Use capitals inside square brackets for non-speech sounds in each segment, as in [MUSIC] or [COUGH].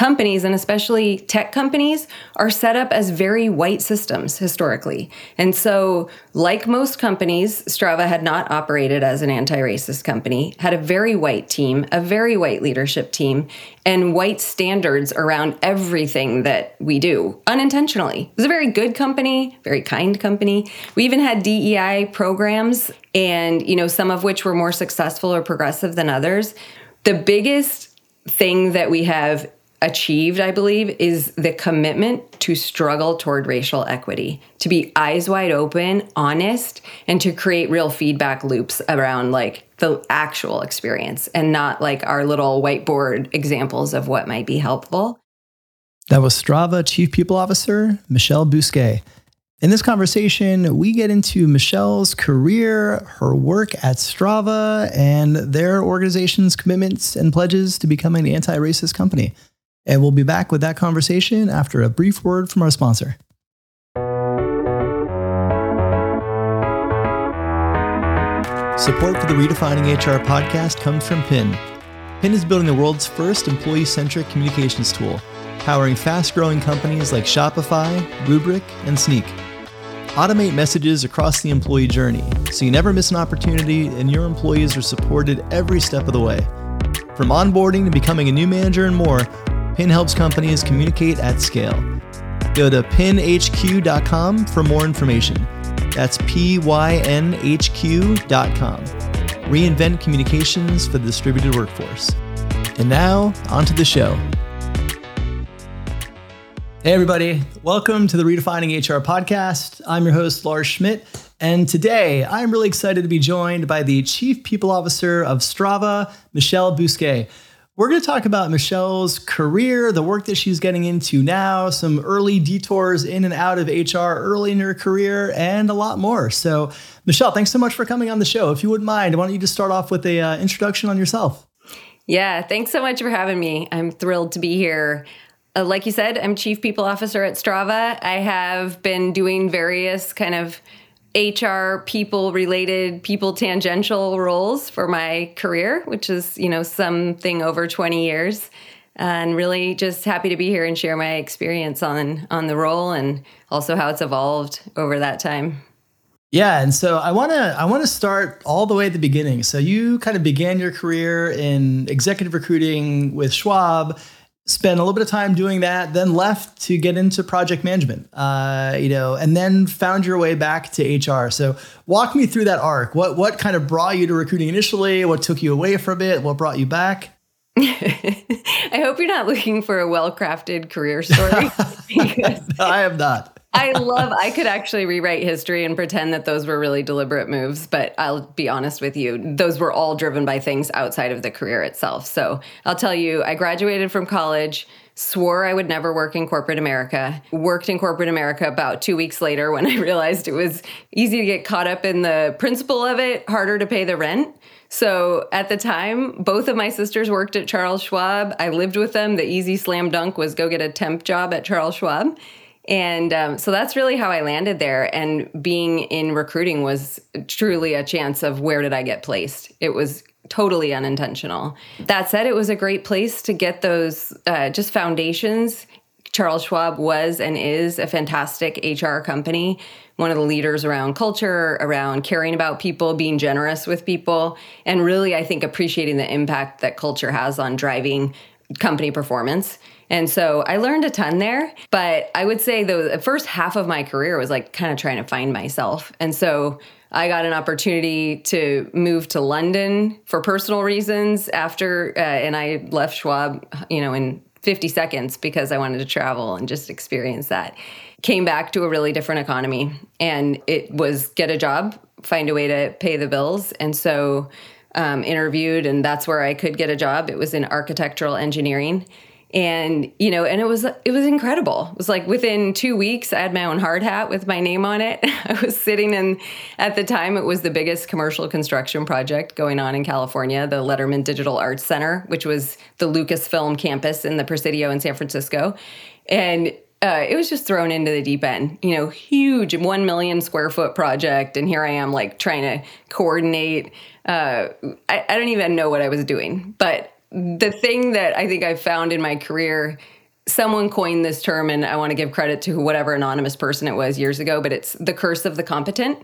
companies and especially tech companies are set up as very white systems historically. And so, like most companies, Strava had not operated as an anti racist company, had a very white team, a very white leadership team, and white standards around everything that we do unintentionally. It was a very good company, very kind company. We even had DEI programs, and you know, some of which were more successful or progressive than others. The biggest thing that we have achieved, I believe, is the commitment to struggle toward racial equity, to be eyes wide open, honest, and to create real feedback loops around like the actual experience and not like our little whiteboard examples of what might be helpful. That was Strava Chief People Officer Michele Bousquet. In this conversation, we get into Michele's career, her work at Strava, and their organization's commitments and pledges to becoming an anti racist company. And we'll be back with that conversation after a brief word from our sponsor. Support for the Redefining HR podcast comes from Pyn. Pyn is building the world's first employee centric communications tool, powering fast growing companies like Shopify, Rubrik, and Snyk. Automate messages across the employee journey so you never miss an opportunity and your employees are supported every step of the way. From onboarding to becoming a new manager and more, Pyn helps companies communicate at scale. Go to pynhq.com for more information. That's P-Y-N-H-Q.com. Reinvent communications for the distributed workforce. And now, onto the show. Hey, everybody. Welcome to the Redefining HR podcast. I'm your host, Lars Schmidt. And today, I'm really excited to be joined by the Chief People Officer of Strava, Michele Bousquet. We're going to talk about Michele's career, the work that she's getting into now, some early detours in and out of HR early in her career, and a lot more. So, Michele, thanks so much for coming on the show. If you wouldn't mind, why don't you just start off with a uh, introduction on yourself? Yeah, thanks so much for having me. I'm thrilled to be here. Uh, like you said, I'm Chief People Officer at Strava. I have been doing various kind of HR people related, people tangential roles for my career, which is, you know, something over 20 years. And really just happy to be here and share my experience on on the role and also how it's evolved over that time. Yeah, and so I want to I want to start all the way at the beginning. So you kind of began your career in executive recruiting with Schwab spent a little bit of time doing that, then left to get into project management, uh, you know, and then found your way back to HR. So walk me through that arc. What what kind of brought you to recruiting initially? What took you away from it? What brought you back? [LAUGHS] I hope you're not looking for a well-crafted career story. [LAUGHS] I am not. I love I could actually rewrite history and pretend that those were really deliberate moves, but I'll be honest with you, those were all driven by things outside of the career itself. So, I'll tell you, I graduated from college, swore I would never work in corporate America. Worked in corporate America about 2 weeks later when I realized it was easy to get caught up in the principle of it, harder to pay the rent. So at the time, both of my sisters worked at Charles Schwab. I lived with them. The easy slam dunk was go get a temp job at Charles Schwab. And um, so that's really how I landed there. And being in recruiting was truly a chance of where did I get placed? It was totally unintentional. That said, it was a great place to get those uh, just foundations. Charles Schwab was and is a fantastic HR company, one of the leaders around culture, around caring about people, being generous with people, and really, I think, appreciating the impact that culture has on driving company performance. And so I learned a ton there. But I would say the first half of my career was like kind of trying to find myself. And so I got an opportunity to move to London for personal reasons after, uh, and I left Schwab, you know, in 50 seconds because I wanted to travel and just experience that. Came back to a really different economy, and it was get a job, find a way to pay the bills. And so, um, interviewed, and that's where I could get a job. It was in architectural engineering and you know and it was it was incredible it was like within two weeks i had my own hard hat with my name on it [LAUGHS] i was sitting in at the time it was the biggest commercial construction project going on in california the letterman digital arts center which was the lucasfilm campus in the presidio in san francisco and uh, it was just thrown into the deep end, you know, huge one million square foot project. And here I am, like trying to coordinate. Uh, I, I don't even know what I was doing, but the thing that I think I've found in my career someone coined this term and I want to give credit to whatever anonymous person it was years ago, but it's the curse of the competent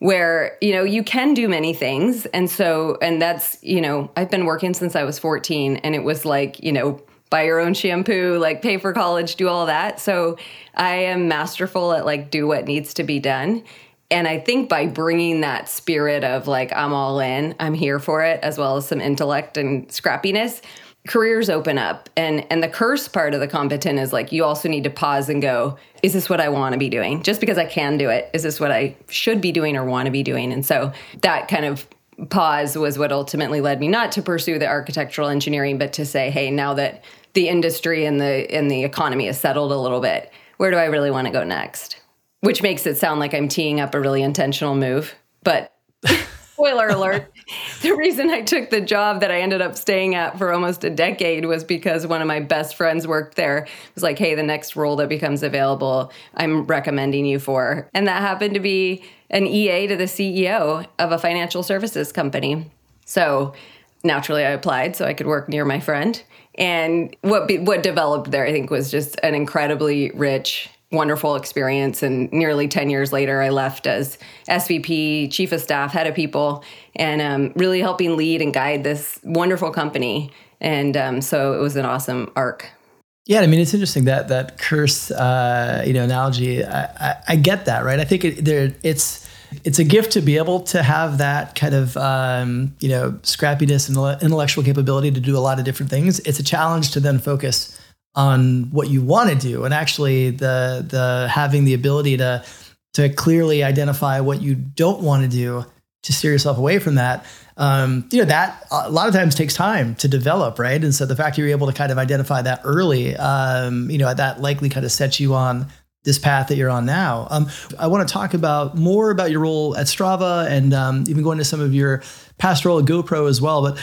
where, you know, you can do many things. And so, and that's, you know, I've been working since I was 14 and it was like, you know, buy your own shampoo, like pay for college, do all that. So I am masterful at like do what needs to be done. And I think by bringing that spirit of like, I'm all in, I'm here for it, as well as some intellect and scrappiness, careers open up. And and the curse part of the competent is like you also need to pause and go is this what i want to be doing? Just because i can do it is this what i should be doing or want to be doing? And so that kind of pause was what ultimately led me not to pursue the architectural engineering but to say hey now that the industry and the and the economy has settled a little bit where do i really want to go next which makes it sound like i'm teeing up a really intentional move but [LAUGHS] spoiler alert [LAUGHS] the reason I took the job that I ended up staying at for almost a decade was because one of my best friends worked there. It was like, hey, the next role that becomes available, I'm recommending you for. And that happened to be an EA to the CEO of a financial services company. So naturally, I applied so I could work near my friend. And what be, what developed there, I think, was just an incredibly rich wonderful experience. And nearly 10 years later, I left as SVP, chief of staff, head of people, and um, really helping lead and guide this wonderful company. And um, so it was an awesome arc. Yeah, I mean it's interesting that that curse, uh, you know, analogy. I, I, I, get that, right? I think it, there, it's it's a gift to be able to have that kind of um, you know scrappiness and intellectual capability to do a lot of different things. It's a challenge to then focus on what you want to do and actually the the having the ability to to clearly identify what you don't want to do to steer yourself away from that um, you know that a lot of times takes time to develop right? And so the fact you're able to kind of identify that early um, you know that likely kind of sets you on this path that you're on now. Um, i want to talk about more about your role at strava and um, even go into some of your past role at gopro as well but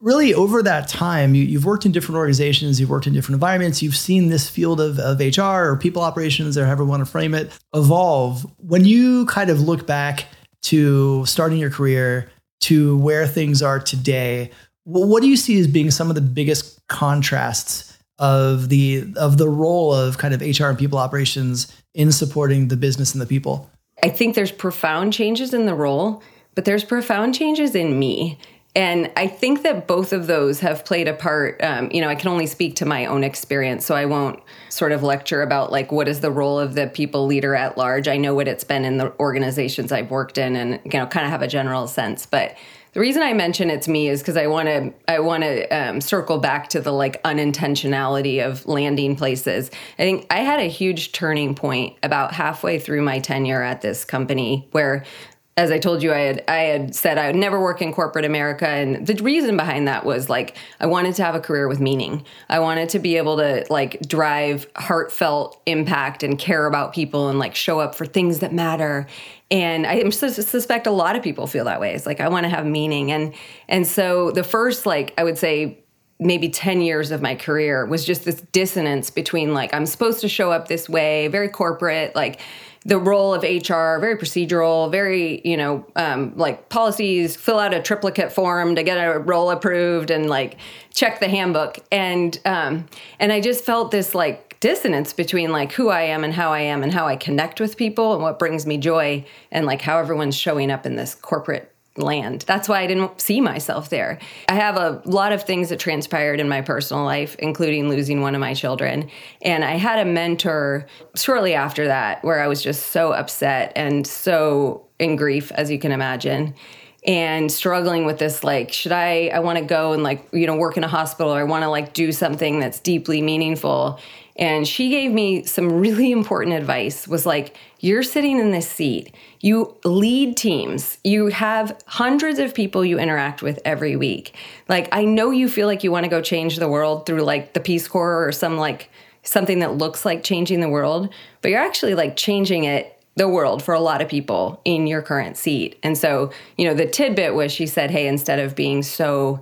really over that time you, have worked in different organizations you've worked in different environments you've seen this field of, of hr or people operations or however you want to frame it evolve. When you kind of look back to starting your career to where things are today what do you see as being some of the biggest contrasts of the of the role of kind of hr and people operations in supporting the business and the people? I think there's profound changes in the role but there's profound changes in me and I think that both of those have played a part. Um, you know, I can only speak to my own experience, so I won't sort of lecture about like what is the role of the people leader at large. I know what it's been in the organizations I've worked in, and you know, kind of have a general sense. But the reason I mention it's me is because I want to I want to um, circle back to the like unintentionality of landing places. I think I had a huge turning point about halfway through my tenure at this company where as I told you, I had I had said I would never work in corporate America, and the reason behind that was like I wanted to have a career with meaning. I wanted to be able to like drive heartfelt impact and care about people and like show up for things that matter. And I suspect a lot of people feel that way. It's like I want to have meaning, and and so the first like I would say maybe 10 years of my career was just this dissonance between like I'm supposed to show up this way, very corporate, like the role of HR, very procedural, very, you know, um, like policies, fill out a triplicate form to get a role approved and like check the handbook. And, um, and I just felt this like dissonance between like who I am and how I am and how I connect with people and what brings me joy and like how everyone's showing up in this corporate land. That's why I didn't see myself there. I have a lot of things that transpired in my personal life, including losing one of my children. And I had a mentor shortly after that where I was just so upset and so in grief, as you can imagine and struggling with this like should i i want to go and like you know work in a hospital or i want to like do something that's deeply meaningful and she gave me some really important advice was like you're sitting in this seat. You lead teams. You have hundreds of people you interact with every week. Like i know you feel like you want to go change the world through like the peace corps or some like something that looks like changing the world but you're actually like changing it the world for a lot of people in your current seat. And so you know the tidbit was she said hey instead of being so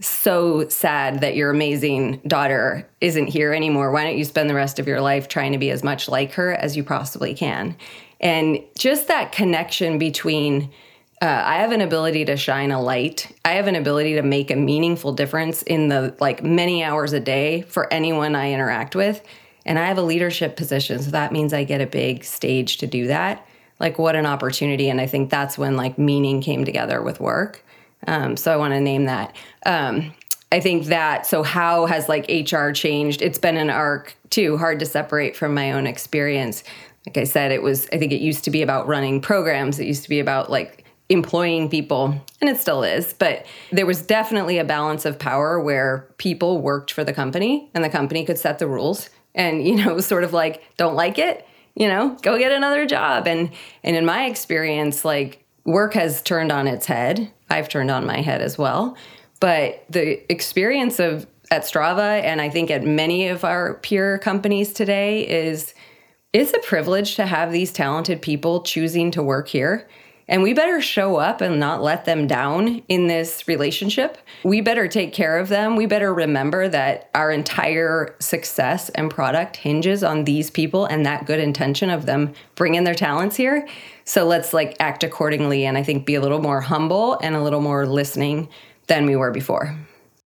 so sad that your amazing daughter isn't here anymore. Why don't you spend the rest of your life trying to be as much like her as you possibly can? And just that connection between uh, I have an ability to shine a light. I have an ability to make a meaningful difference in the like many hours a day for anyone I interact with. And I have a leadership position. So that means I get a big stage to do that. Like, what an opportunity. And I think that's when like meaning came together with work. Um, so I want to name that. Um, I think that so how has like HR changed? It's been an arc too, hard to separate from my own experience. Like I said, it was I think it used to be about running programs. It used to be about like employing people, and it still is, but there was definitely a balance of power where people worked for the company and the company could set the rules. And, you know, [LAUGHS] sort of like, don't like it, you know, go get another job. And and in my experience, like work has turned on its head. I've turned on my head as well. But the experience of at Strava and I think at many of our peer companies today is it's a privilege to have these talented people choosing to work here. And we better show up and not let them down in this relationship. We better take care of them. We better remember that our entire success and product hinges on these people and that good intention of them bringing their talents here. So let's like act accordingly and I think be a little more humble and a little more listening than we were before.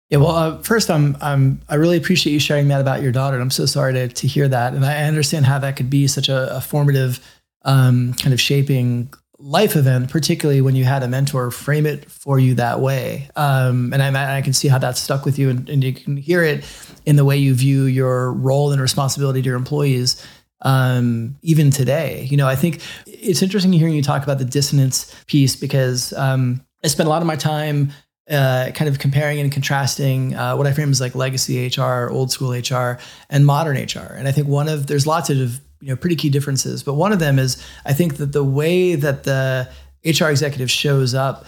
Yeah, well, uh, first, I'm, I'm, I really appreciate you sharing that about your daughter. And I'm so sorry to, to hear that. And I understand how that could be such a, a formative um, kind of shaping life event, particularly when you had a mentor frame it for you that way. Um, and I, I, can see how that's stuck with you, and, and, you can hear it in the way you view your role and responsibility to your employees. Um, even today, you know, I think it's interesting hearing you talk about the dissonance piece because um, I spent a lot of my time uh, kind of comparing and contrasting uh, what I frame as like legacy HR, old school HR, and modern HR. And I think one of there's lots of you know pretty key differences, but one of them is I think that the way that the HR executive shows up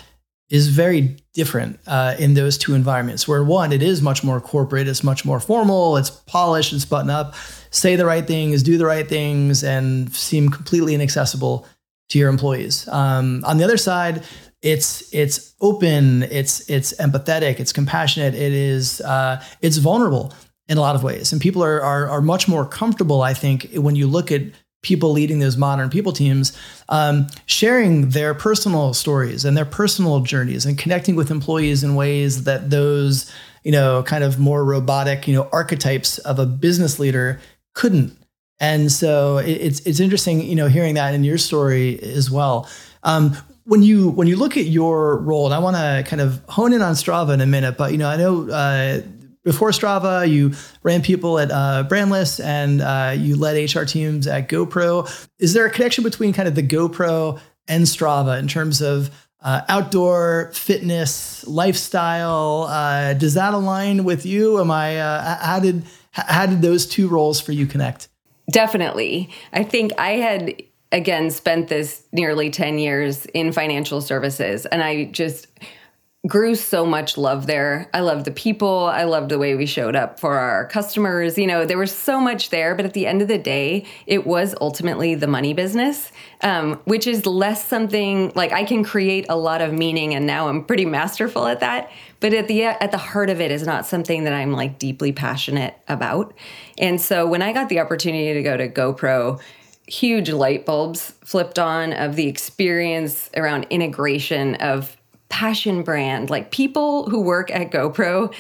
is very different uh, in those two environments. Where one, it is much more corporate, it's much more formal, it's polished, it's button up, say the right things, do the right things, and seem completely inaccessible to your employees. Um, on the other side, it's it's open, it's it's empathetic, it's compassionate, it is uh, it's vulnerable in a lot of ways, and people are, are are much more comfortable. I think when you look at people leading those modern people teams, um, sharing their personal stories and their personal journeys, and connecting with employees in ways that those you know kind of more robotic you know archetypes of a business leader couldn't. And so it, it's it's interesting, you know, hearing that in your story as well. Um, when you when you look at your role, and I want to kind of hone in on Strava in a minute, but you know, I know uh, before Strava, you ran people at uh, Brandless and uh, you led HR teams at GoPro. Is there a connection between kind of the GoPro and Strava in terms of uh, outdoor fitness lifestyle? Uh, does that align with you? Am I uh, how did how did those two roles for you connect? Definitely. I think I had again spent this nearly 10 years in financial services and I just grew so much love there. I loved the people. I loved the way we showed up for our customers. You know, there was so much there, but at the end of the day, it was ultimately the money business, um, which is less something like I can create a lot of meaning, and now I'm pretty masterful at that. But at the at the heart of it is not something that I'm like deeply passionate about. And so when I got the opportunity to go to GoPro huge light bulbs flipped on of the experience around integration of passion brand. Like people who work at GoPro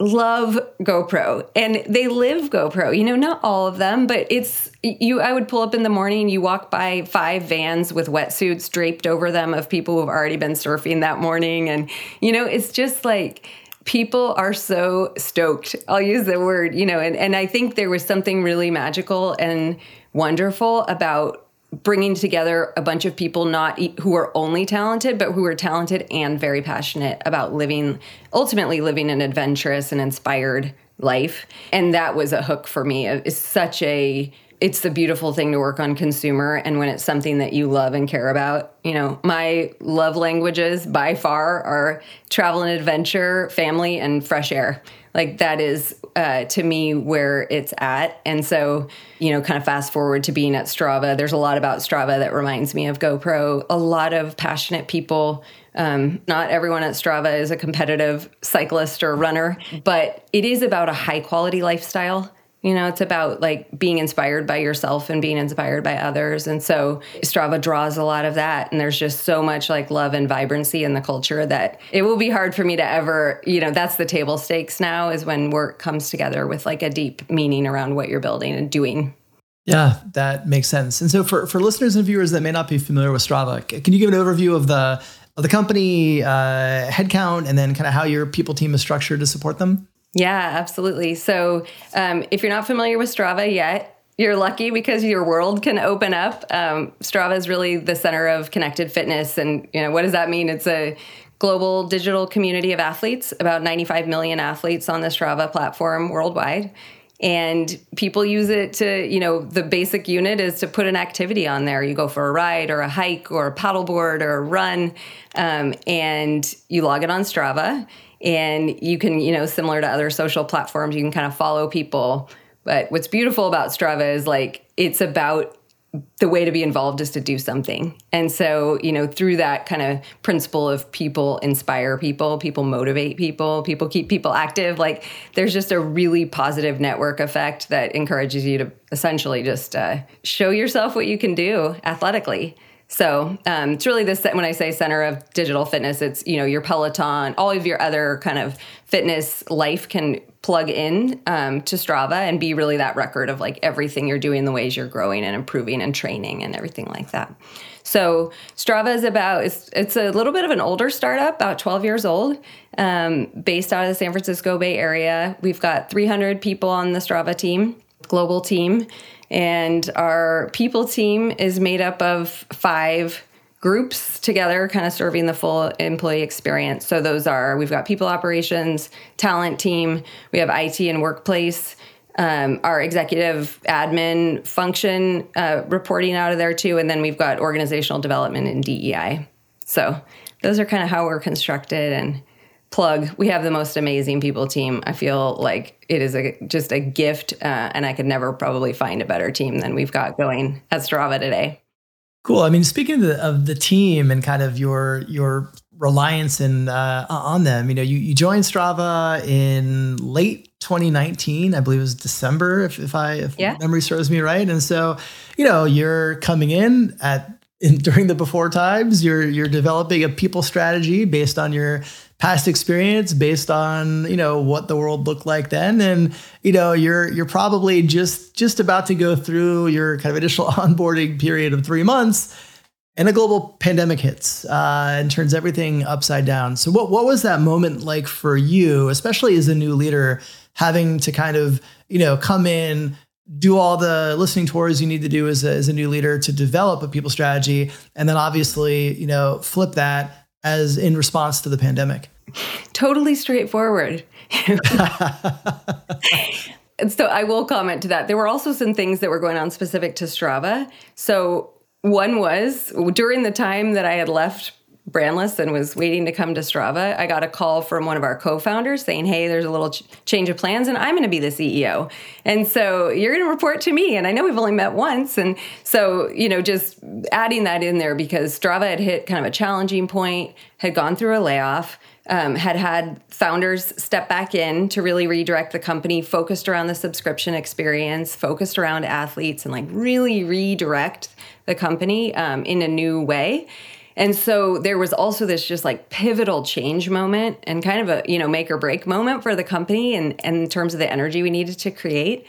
love GoPro and they live GoPro. You know, not all of them, but it's you I would pull up in the morning, you walk by five vans with wetsuits draped over them of people who've already been surfing that morning and you know, it's just like people are so stoked. I'll use the word, you know, and, and I think there was something really magical and wonderful about bringing together a bunch of people not who are only talented but who are talented and very passionate about living ultimately living an adventurous and inspired life. And that was a hook for me. It's such a it's the beautiful thing to work on consumer and when it's something that you love and care about you know my love languages by far are travel and adventure family and fresh air like that is uh, to me where it's at. And so, you know, kind of fast forward to being at Strava, there's a lot about Strava that reminds me of GoPro. A lot of passionate people. Um, not everyone at Strava is a competitive cyclist or runner, but it is about a high quality lifestyle You know, it's about like being inspired by yourself and being inspired by others. And so Strava draws a lot of that. And there's just so much like love and vibrancy in the culture that it will be hard for me to ever, you know, that's the table stakes now is when work comes together with like a deep meaning around what you're building and doing. Yeah, that makes sense. And so for, for listeners and viewers that may not be familiar with Strava, can you give an overview of the of the company uh, headcount and then kind of how your people team is structured to support them? Yeah, absolutely. So um, if you're not familiar with Strava yet, you're lucky because your world can open up. Um, Strava is really the center of connected fitness, and you know what does that mean? It's a global digital community of athletes, about 95 million athletes on the Strava platform worldwide. And people use it to, you know, the basic unit is to put an activity on there. You go for a ride or a hike or a paddleboard or a run, um, and you log it on Strava and you can you know similar to other social platforms you can kind of follow people. But what's beautiful about strava is like it's about the way to be involved is to do something. And so you know through that kind of principle of people inspire people people motivate people people keep people active like there's just a really positive network effect that encourages you to essentially just uh, show yourself what you can do athletically so um, it's really this when I say center of digital fitness, it's you know your Peloton, all of your other kind of fitness life can plug in um, to Strava and be really that record of like everything you're doing, the ways you're growing and improving and training and everything like that. So Strava is about it's, it's a little bit of an older startup, about 12 years old, um, based out of the San Francisco Bay Area. We've got 300 people on the Strava team, global team. And our people team is made up of five groups together, kind of serving the full employee experience. So those are we've got people operations, talent team, we have IT and workplace. Um, our executive admin function uh, reporting out of there too, and then we've got organizational development and DEI. So those are kind of how we're constructed and plug. We have the most amazing people team. I feel like it is a just a gift uh, and i could never probably find a better team than we've got going at strava today. Cool. I mean speaking of the, of the team and kind of your your reliance in, uh, on them you know you, you joined strava in late 2019 i believe it was december if, if i if yeah. memory serves me right. And so you know you're coming in at in, during the before times. You're you're developing a people strategy based on your past experience based on you know what the world looked like then and you know you're you're probably just just about to go through your kind of initial [LAUGHS] onboarding period of three months and a global pandemic hits uh, and turns everything upside down so what, what was that moment like for you especially as a new leader having to kind of you know come in do all the listening tours you need to do as a, as a new leader to develop a people strategy and then obviously you know flip that as in response to the pandemic? Totally straightforward. [LAUGHS] and so I will comment to that. There were also some things that were going on specific to Strava. So one was during the time that I had left Brandless and was waiting to come to Strava, I got a call from one of our co-founders saying, "Hey, there's a little ch- change of plans, and I'm going to be the CEO, and so you're going to report to me." And I know we've only met once, and so you know, just adding that in there because Strava had hit kind of a challenging point, had gone through a layoff. Um, had had founders step back in to really redirect the company, focused around the subscription experience, focused around athletes, and like really redirect the company um, in a new way. And so there was also this just like pivotal change moment and kind of a, you know, make or break moment for the company and, and in terms of the energy we needed to create.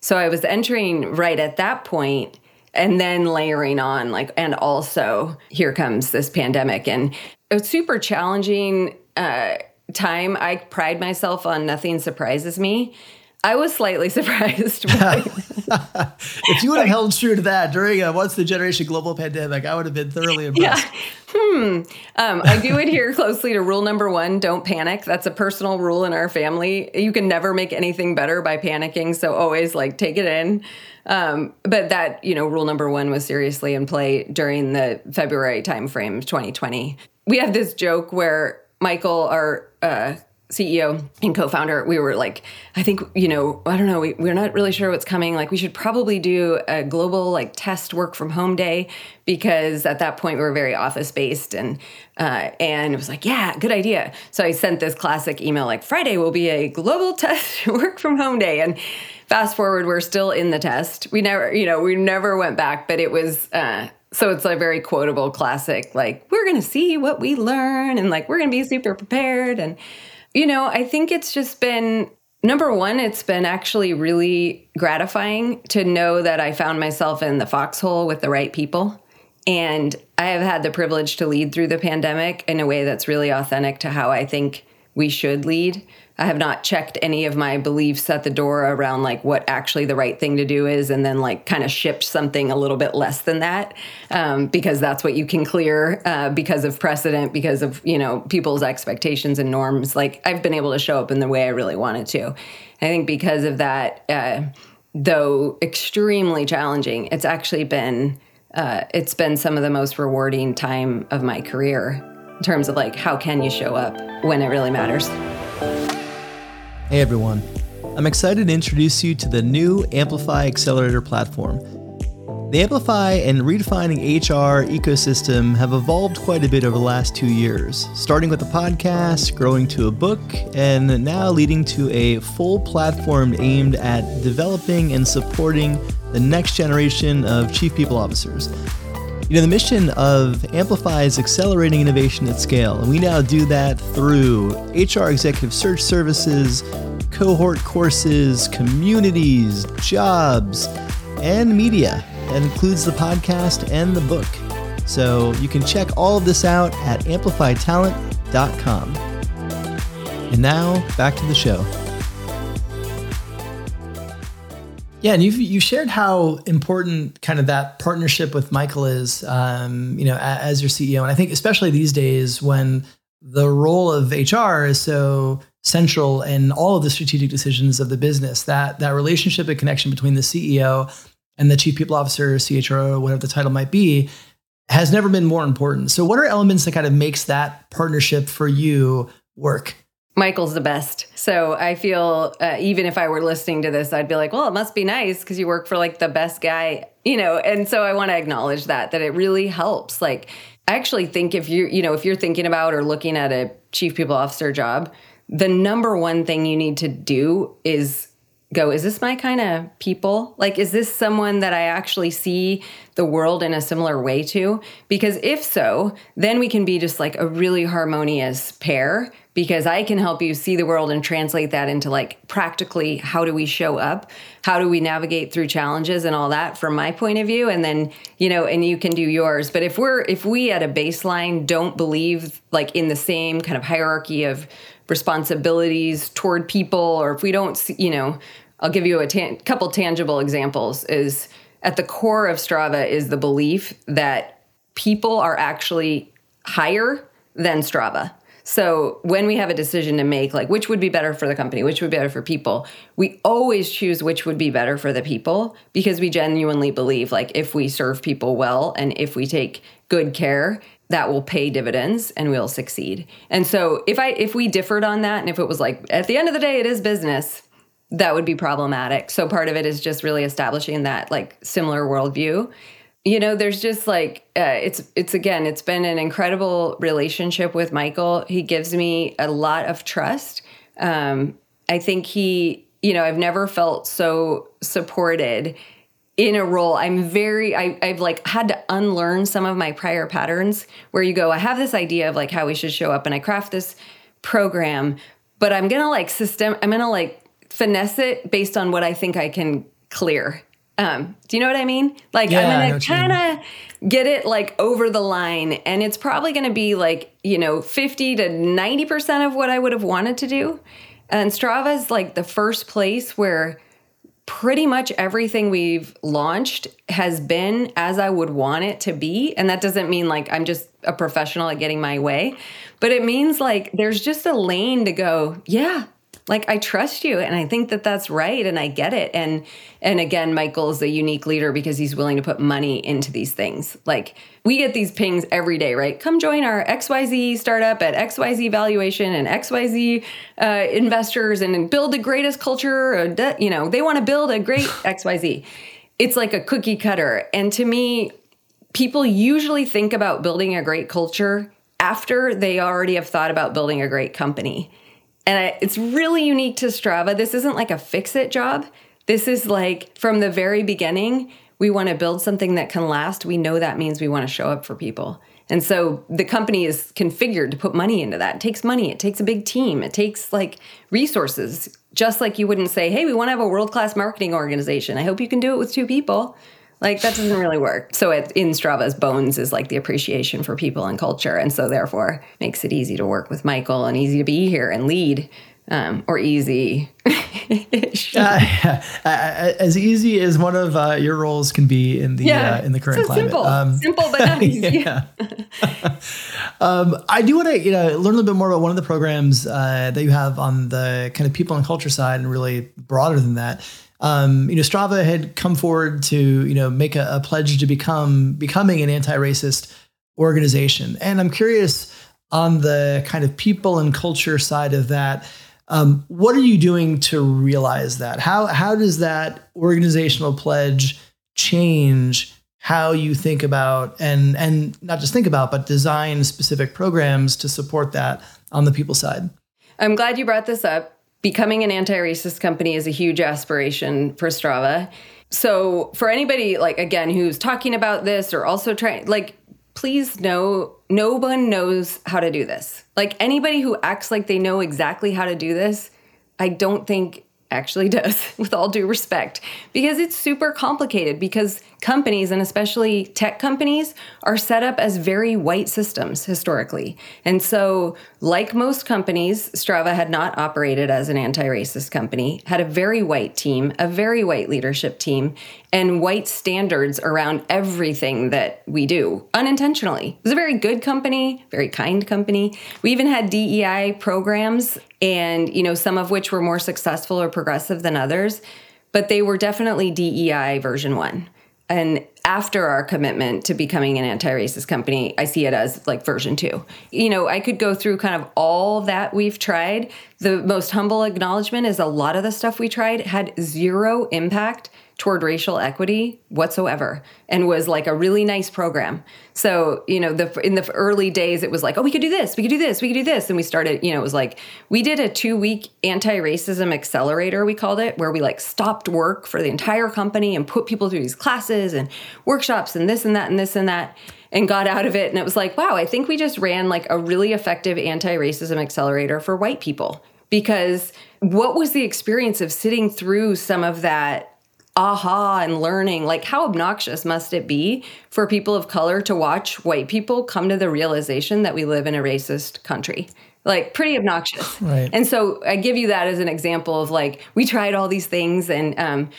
So I was entering right at that point and then layering on like and also here comes this pandemic and a super challenging uh, time. I pride myself on nothing surprises me. I was slightly [LAUGHS] surprised. [LAUGHS] if you would have held true to that during a once the generation global pandemic, I would have been thoroughly impressed. Yeah. Hmm. Um, I do adhere closely to rule number one don't panic. That's a personal rule in our family. You can never make anything better by panicking. So always like take it in. Um, but that, you know, rule number one was seriously in play during the February timeframe, of 2020. We had this joke where Michael, our uh, CEO and co-founder, we were like, I think, you know, I don't know, we, we're not really sure what's coming. Like we should probably do a global like test work from home day because at that point we were very office based and uh, and it was like, yeah, good idea. So I sent this classic email like Friday will be a global [LAUGHS] test work from home day. And fast forward, we're still in the test. We never, you know, we never went back, but it was, uh, so it's a very quotable classic, like, we're going to see what we learn and like, we're going to be super prepared. And, you know, I think it's just been Number one, it's been actually really gratifying to know that I found myself in the foxhole with the right people. And I have had the privilege to lead through the pandemic in a way that's really authentic to how I think we should lead. I have not checked any of my beliefs at the door around like what actually the right thing to do is, and then like kind of shipped something a little bit less than that um, because that's what you can clear uh, because of precedent, because of you know people's expectations and norms. Like I've been able to show up in the way I really wanted to. I think because of that, uh, though extremely challenging, it's actually been uh, it's been some of the most rewarding time of my career in terms of like how can you show up when it really matters. Hey everyone, I'm excited to introduce you to the new Amplify Accelerator platform. The Amplify and redefining HR ecosystem have evolved quite a bit over the last two years, starting with a podcast, growing to a book, and now leading to a full platform aimed at developing and supporting the next generation of chief people officers. You know, the mission of Amplify is accelerating innovation at scale, and we now do that through HR executive search services, cohort courses, communities, jobs, and media. That includes the podcast and the book. So you can check all of this out at amplifytalent.com. And now back to the show. Yeah, and you've you shared how important kind of that partnership with Michael is, um, you know, as your CEO, and I think especially these days when the role of HR is so central in all of the strategic decisions of the business. That that relationship and connection between the CEO and the chief people officer, CHRO, whatever the title might be, has never been more important. So, what are elements that kind of makes that partnership for you work? Michael's the best. So I feel uh, even if I were listening to this, I'd be like, well, it must be nice because you work for like the best guy, you know. And so I want to acknowledge that that it really helps. Like I actually think if you're, you know if you're thinking about or looking at a chief people officer job, the number one thing you need to do is go, is this my kind of people? Like, is this someone that I actually see the world in a similar way to? Because if so, then we can be just like a really harmonious pair because I can help you see the world and translate that into like practically how do we show up? How do we navigate through challenges and all that from my point of view? And then, you know, and you can do yours. But if we're, if we at a baseline don't believe like in the same kind of hierarchy of responsibilities toward people or if we don't see, you know i'll give you a ta- couple tangible examples is at the core of strava is the belief that people are actually higher than strava so when we have a decision to make like which would be better for the company which would be better for people we always choose which would be better for the people because we genuinely believe like if we serve people well and if we take good care that will pay dividends and we'll succeed. And so if I if we differed on that and if it was like at the end of the day it is business, that would be problematic. So part of it is just really establishing that like similar worldview. You know, there's just like uh, it's it's again, it's been an incredible relationship with Michael. He gives me a lot of trust. Um, I think he, you know, I've never felt so supported in a role i'm very I, i've like had to unlearn some of my prior patterns where you go i have this idea of like how we should show up and i craft this program but i'm gonna like system i'm gonna like finesse it based on what i think i can clear um, do you know what I mean? Like yeah, I'm gonna kind of get it like over the line, and it's probably gonna be like you know 50 to 90 percent of what I would have wanted to do. And Strava is like the first place where pretty much everything we've launched has been as I would want it to be. And that doesn't mean like I'm just a professional at getting my way, but it means like there's just a lane to go, yeah, like I trust you and I think that that's right and I get it and and again Michael is a unique leader because he's willing to put money into these things. Like we get these pings every day, right? Come join our XYZ startup at XYZ valuation and XYZ uh, investors and build the greatest culture, you know, they want to build a great [SIGHS] XYZ. It's like a cookie cutter and to me people usually think about building a great culture after they already have thought about building a great company. And I, it's really unique to Strava. This isn't like a fix it job. This is like from the very beginning, we want to build something that can last. We know that means we want to show up for people. And so the company is configured to put money into that. It takes money, it takes a big team, it takes like resources. Just like you wouldn't say, hey, we want to have a world class marketing organization. I hope you can do it with two people. Like that doesn't really work. So it, in Strava's bones is like the appreciation for people and culture, and so therefore makes it easy to work with Michael and easy to be here and lead um, or easy. [LAUGHS] [LAUGHS] uh, as easy as one of uh, your roles can be in the yeah, uh, in the current so climate. Simple, um, simple but not [LAUGHS] easy. yeah. um, I do want to you know learn a little bit more about one of the programs uh, that you have on the kind of people and culture side, and really broader than that. Um, you know, Strava had come forward to you know make a, a pledge to become becoming an anti-racist organization, and I'm curious on the kind of people and culture side of that um, what are you doing to realize that? How how does that organizational pledge change how you think about and and not just think about but design specific programs to support that on the people side? I'm glad you brought this up. Becoming an anti-racist company is a huge aspiration for Strava. So for anybody like again who's talking about this or also trying like please know no one knows how to do this. Like anybody who acts like they know exactly how to do this, I don't think actually [LAUGHS] does, with all due respect, because it's super complicated. Because companies, and especially tech companies, are set up as very white systems historically. And so, like most companies, Strava had not operated as an anti racist company, had a very white team, a very white leadership team, and white standards around everything that we do unintentionally. It was a very good company, very kind company. We even had DEI programs and you know some of which were more successful or progressive than others, but they were definitely DEI version 1. And after our commitment to becoming an anti-racist company, I see it as like version 2. You know, I could go through kind of all that we've tried. The most humble acknowledgement is a lot of the stuff we tried had zero impact toward racial equity whatsoever and was like a really nice program. So, you know, the in the early days it was like, "Oh, we could do this. We could do this. We could do this." And we started, you know, it was like we did a 2-week anti-racism accelerator, we called it, where we like stopped work for the entire company and put people through these classes and workshops and this and that and this and that and got out of it and it was like, "Wow, I think we just ran like a really effective anti-racism accelerator for white people." Because what was the experience of sitting through some of that aha and learning. Like how obnoxious must it be for people of color to watch white people come to the realization that we live in a racist country? Like pretty obnoxious. Right. And so i give you that as an example of like we tried all these things and um,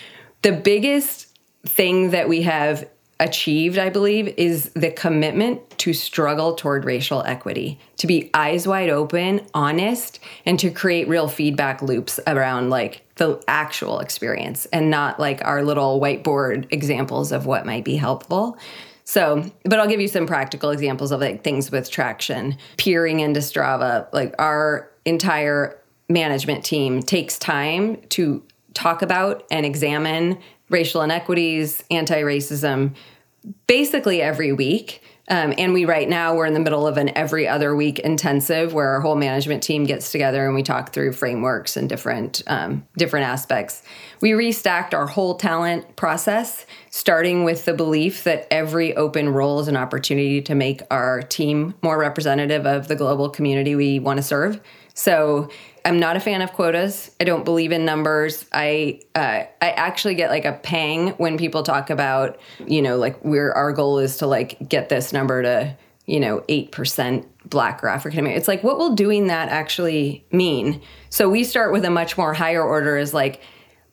the biggest thing that we have achieved, I believe, is the commitment to struggle toward racial equity, to be eyes wide open, honest, and to create real feedback loops around like the actual experience and not like our little whiteboard examples of what might be helpful. So, but I'll give you some practical examples of like things with traction. Peering into Strava, like our entire management team takes time to talk about and examine racial inequities, anti racism, basically every week. Um, and we right now we're in the middle of an every other week intensive where our whole management team gets together and we talk through frameworks and different um, different aspects. We restacked our whole talent process, starting with the belief that every open role is an opportunity to make our team more representative of the global community we want to serve. So I'm not a fan of quotas. I don't believe in numbers. I uh, I actually get like a pang when people talk about you know like we're our goal is to like get this number to you know eight percent black or African American. It's like what will doing that actually mean? So we start with a much more higher order. Is like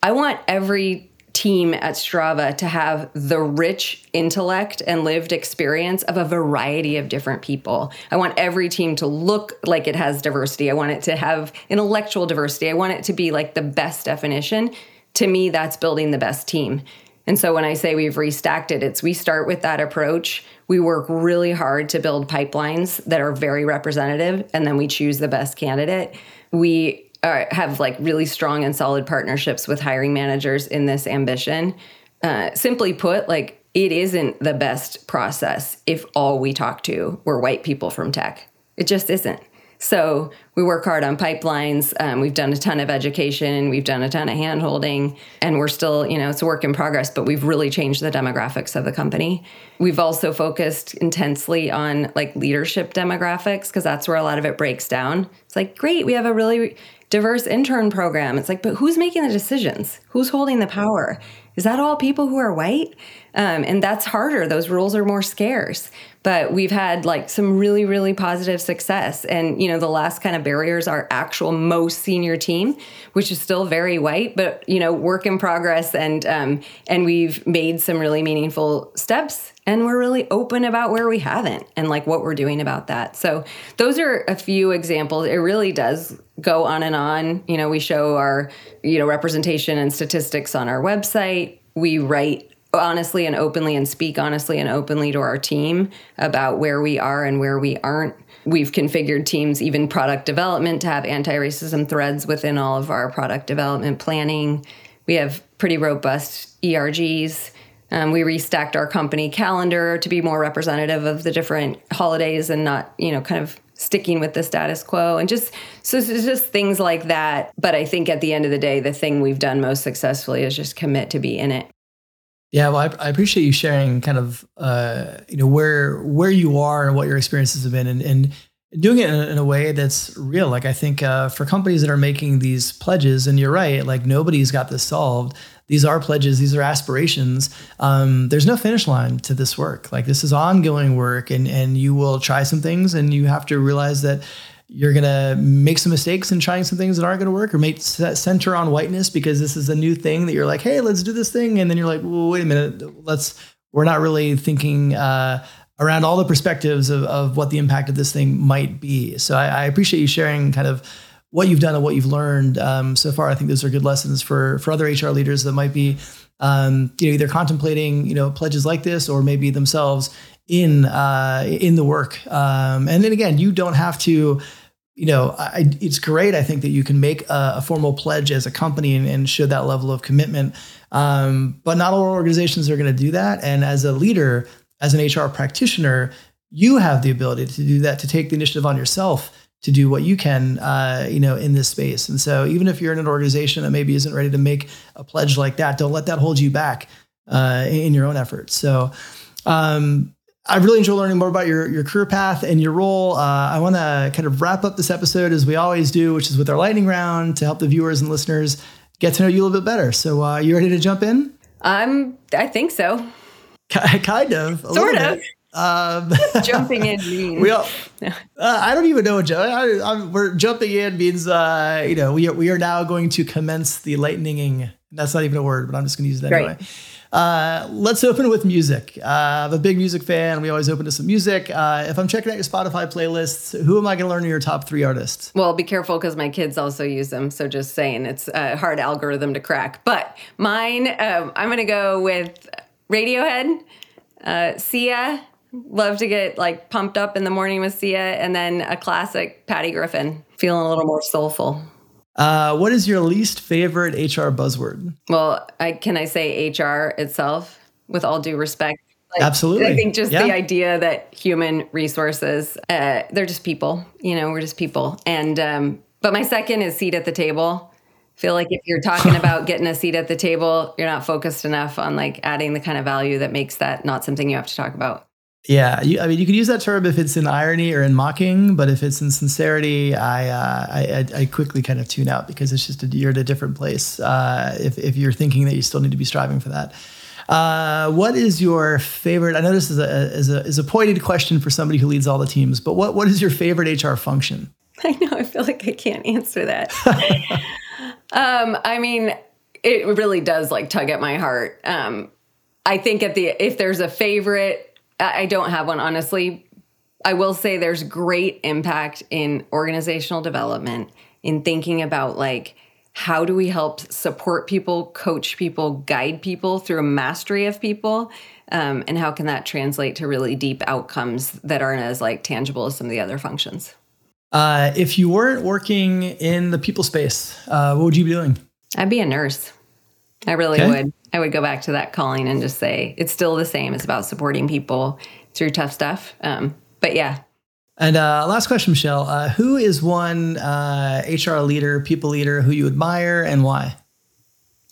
I want every team at Strava to have the rich intellect and lived experience of a variety of different people. I want every team to look like it has diversity. I want it to have intellectual diversity. I want it to be like the best definition. To me, that's building the best team. And so when I say we've restacked it, it's we start with that approach. We work really hard to build pipelines that are very representative, and then we choose the best candidate. We have like really strong and solid partnerships with hiring managers in this ambition. Uh, simply put, like it isn't the best process if all we talk to were white people from tech. It just isn't. So we work hard on pipelines. Um, we've done a ton of education. We've done a ton of hand holding, and we're still, you know, it's a work in progress, but we've really changed the demographics of the company. We've also focused intensely on like leadership demographics because that's where a lot of it breaks down. It's like, great, we have a really diverse intern program. It's like, but who's making the decisions? Who's holding the power? Is that all people who are white? Um, and that's harder. Those rules are more scarce. But we've had like some really, really positive success. And, you know, the last kind of barriers are actual most senior team, which is still very white, but, you know, work in progress. And, um, and we've made some really meaningful steps and we're really open about where we haven't and like what we're doing about that. So those are a few examples. It really does go on and on. You know, we show our, you know, representation and statistics on our website. We write honestly and openly and speak honestly and openly to our team about where we are and where we aren't. We've configured teams, even product development, to have anti racism threads within all of our product development planning. We have pretty robust ERGs. Um, we restacked our company calendar to be more representative of the different holidays and not, you know, kind of sticking with the status quo and just so it's just things like that. But I think at the end of the day, the thing we've done most successfully is just commit to be in it. Yeah, well, I, I, appreciate you sharing kind of uh, you know where where you are and what your experiences have been, and, and doing it in a, in a way that's real. Like I think uh, for companies that are making these pledges, and you're right, like nobody's got this solved. These are pledges. These are aspirations. Um, there's no finish line to this work. Like this is ongoing work, and and you will try some things, and you have to realize that you're going to make some mistakes in trying some things that aren't going to work or make center on whiteness because this is a new thing that you're like, hey, let's do this thing. And then you're like, well, wait a minute, let's, we're not really thinking uh, around all the perspectives of, of what the impact of this thing might be. So I, I appreciate you sharing kind of what you've done and what you've learned um, so far. I think those are good lessons for, for other HR leaders that might be um, you know, either contemplating, you know, pledges like this, or maybe themselves in uh, in the work. Um, and then again, you don't have to. You know, I, it's great. I think that you can make a, a formal pledge as a company and, and show that level of commitment. Um, but not all organizations are going to do that. And as a leader, as an HR practitioner, you have the ability to do that, to take the initiative on yourself to do what you can, uh, you know, in this space. And so, even if you're in an organization that maybe isn't ready to make a pledge like that, don't let that hold you back uh, in your own efforts. So, um, I've really enjoyed learning more about your, your career path and your role. Uh, I want to kind of wrap up this episode as we always do, which is with our lightning round to help the viewers and listeners get to know you a little bit better. So, uh, you ready to jump in? Um, I think so. [LAUGHS] kind of, sort of. Um, [LAUGHS] jumping in means we all, uh, I don't even know what I, I, we're jumping in means. Uh, you know, we are, we are now going to commence the lightninging. That's not even a word, but I'm just going to use that right. anyway. Uh, let's [LAUGHS] open with music. Uh, I'm a big music fan. We always open to some music. Uh, if I'm checking out your Spotify playlists, who am I going to learn your top three artists? Well, be careful because my kids also use them. So just saying, it's a hard algorithm to crack. But mine, um, I'm going to go with Radiohead, uh, Sia, love to get like pumped up in the morning with Sia, and then a classic Patty Griffin, feeling a little more soulful. Uh, what is your least favorite HR buzzword? Well, I, can I say HR itself, with all due respect? Like, Absolutely. I think just yeah. the idea that human resources, uh, they're just people. You know, we're just people. And um, but my second is seat at the table. I feel like if you're talking [LAUGHS] about getting a seat at the table, you're not focused enough on like adding the kind of value that makes that not something you have to talk about. Yeah, you, I mean, you could use that term if it's in irony or in mocking, but if it's in sincerity, I uh, I, I, quickly kind of tune out because it's just a, you're at a different place. Uh, if if you're thinking that you still need to be striving for that, uh, what is your favorite? I know this is a, is a is a pointed question for somebody who leads all the teams, but what what is your favorite HR function? [LAUGHS] I know. I feel like I can't answer that. [LAUGHS] um, I mean, it really does like tug at my heart. Um, I think at the if there's a favorite I don't have one, honestly. I will say there's great impact in organizational development, in thinking about like, how do we help support people, coach people, guide people through a mastery of people? Um, and how can that translate to really deep outcomes that aren't as like tangible as some of the other functions? Uh, if you weren't working in the people space, uh, what would you be doing? I'd be a nurse. I really okay. would. I would go back to that calling and just say it's still the same. It's about supporting people through tough stuff. Um, but yeah. And uh, last question, Michele. Uh, who is one uh, HR leader, people leader who you admire and why?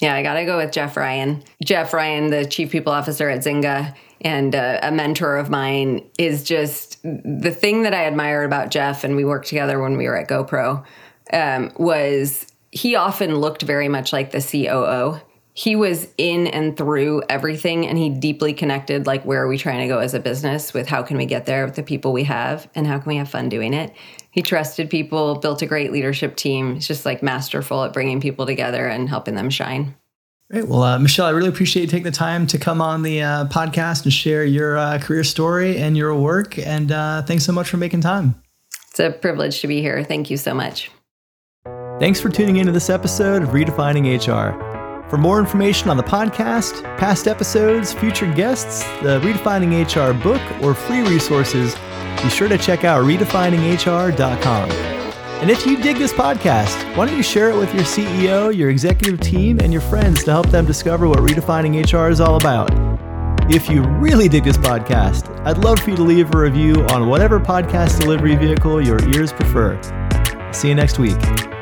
Yeah, I got to go with Jeff Ryan. Jeff Ryan, the chief people officer at Zynga and uh, a mentor of mine, is just the thing that I admire about Jeff. And we worked together when we were at GoPro. Um, was he often looked very much like the COO. He was in and through everything, and he deeply connected. Like, where are we trying to go as a business? With how can we get there with the people we have, and how can we have fun doing it? He trusted people, built a great leadership team. He's just like masterful at bringing people together and helping them shine. Great. Well, uh, Michele, I really appreciate you taking the time to come on the uh, podcast and share your uh, career story and your work. And uh, thanks so much for making time. It's a privilege to be here. Thank you so much. Thanks for tuning into this episode of Redefining HR. For more information on the podcast, past episodes, future guests, the Redefining HR book, or free resources, be sure to check out redefininghr.com. And if you dig this podcast, why don't you share it with your CEO, your executive team, and your friends to help them discover what redefining HR is all about? If you really dig this podcast, I'd love for you to leave a review on whatever podcast delivery vehicle your ears prefer. See you next week.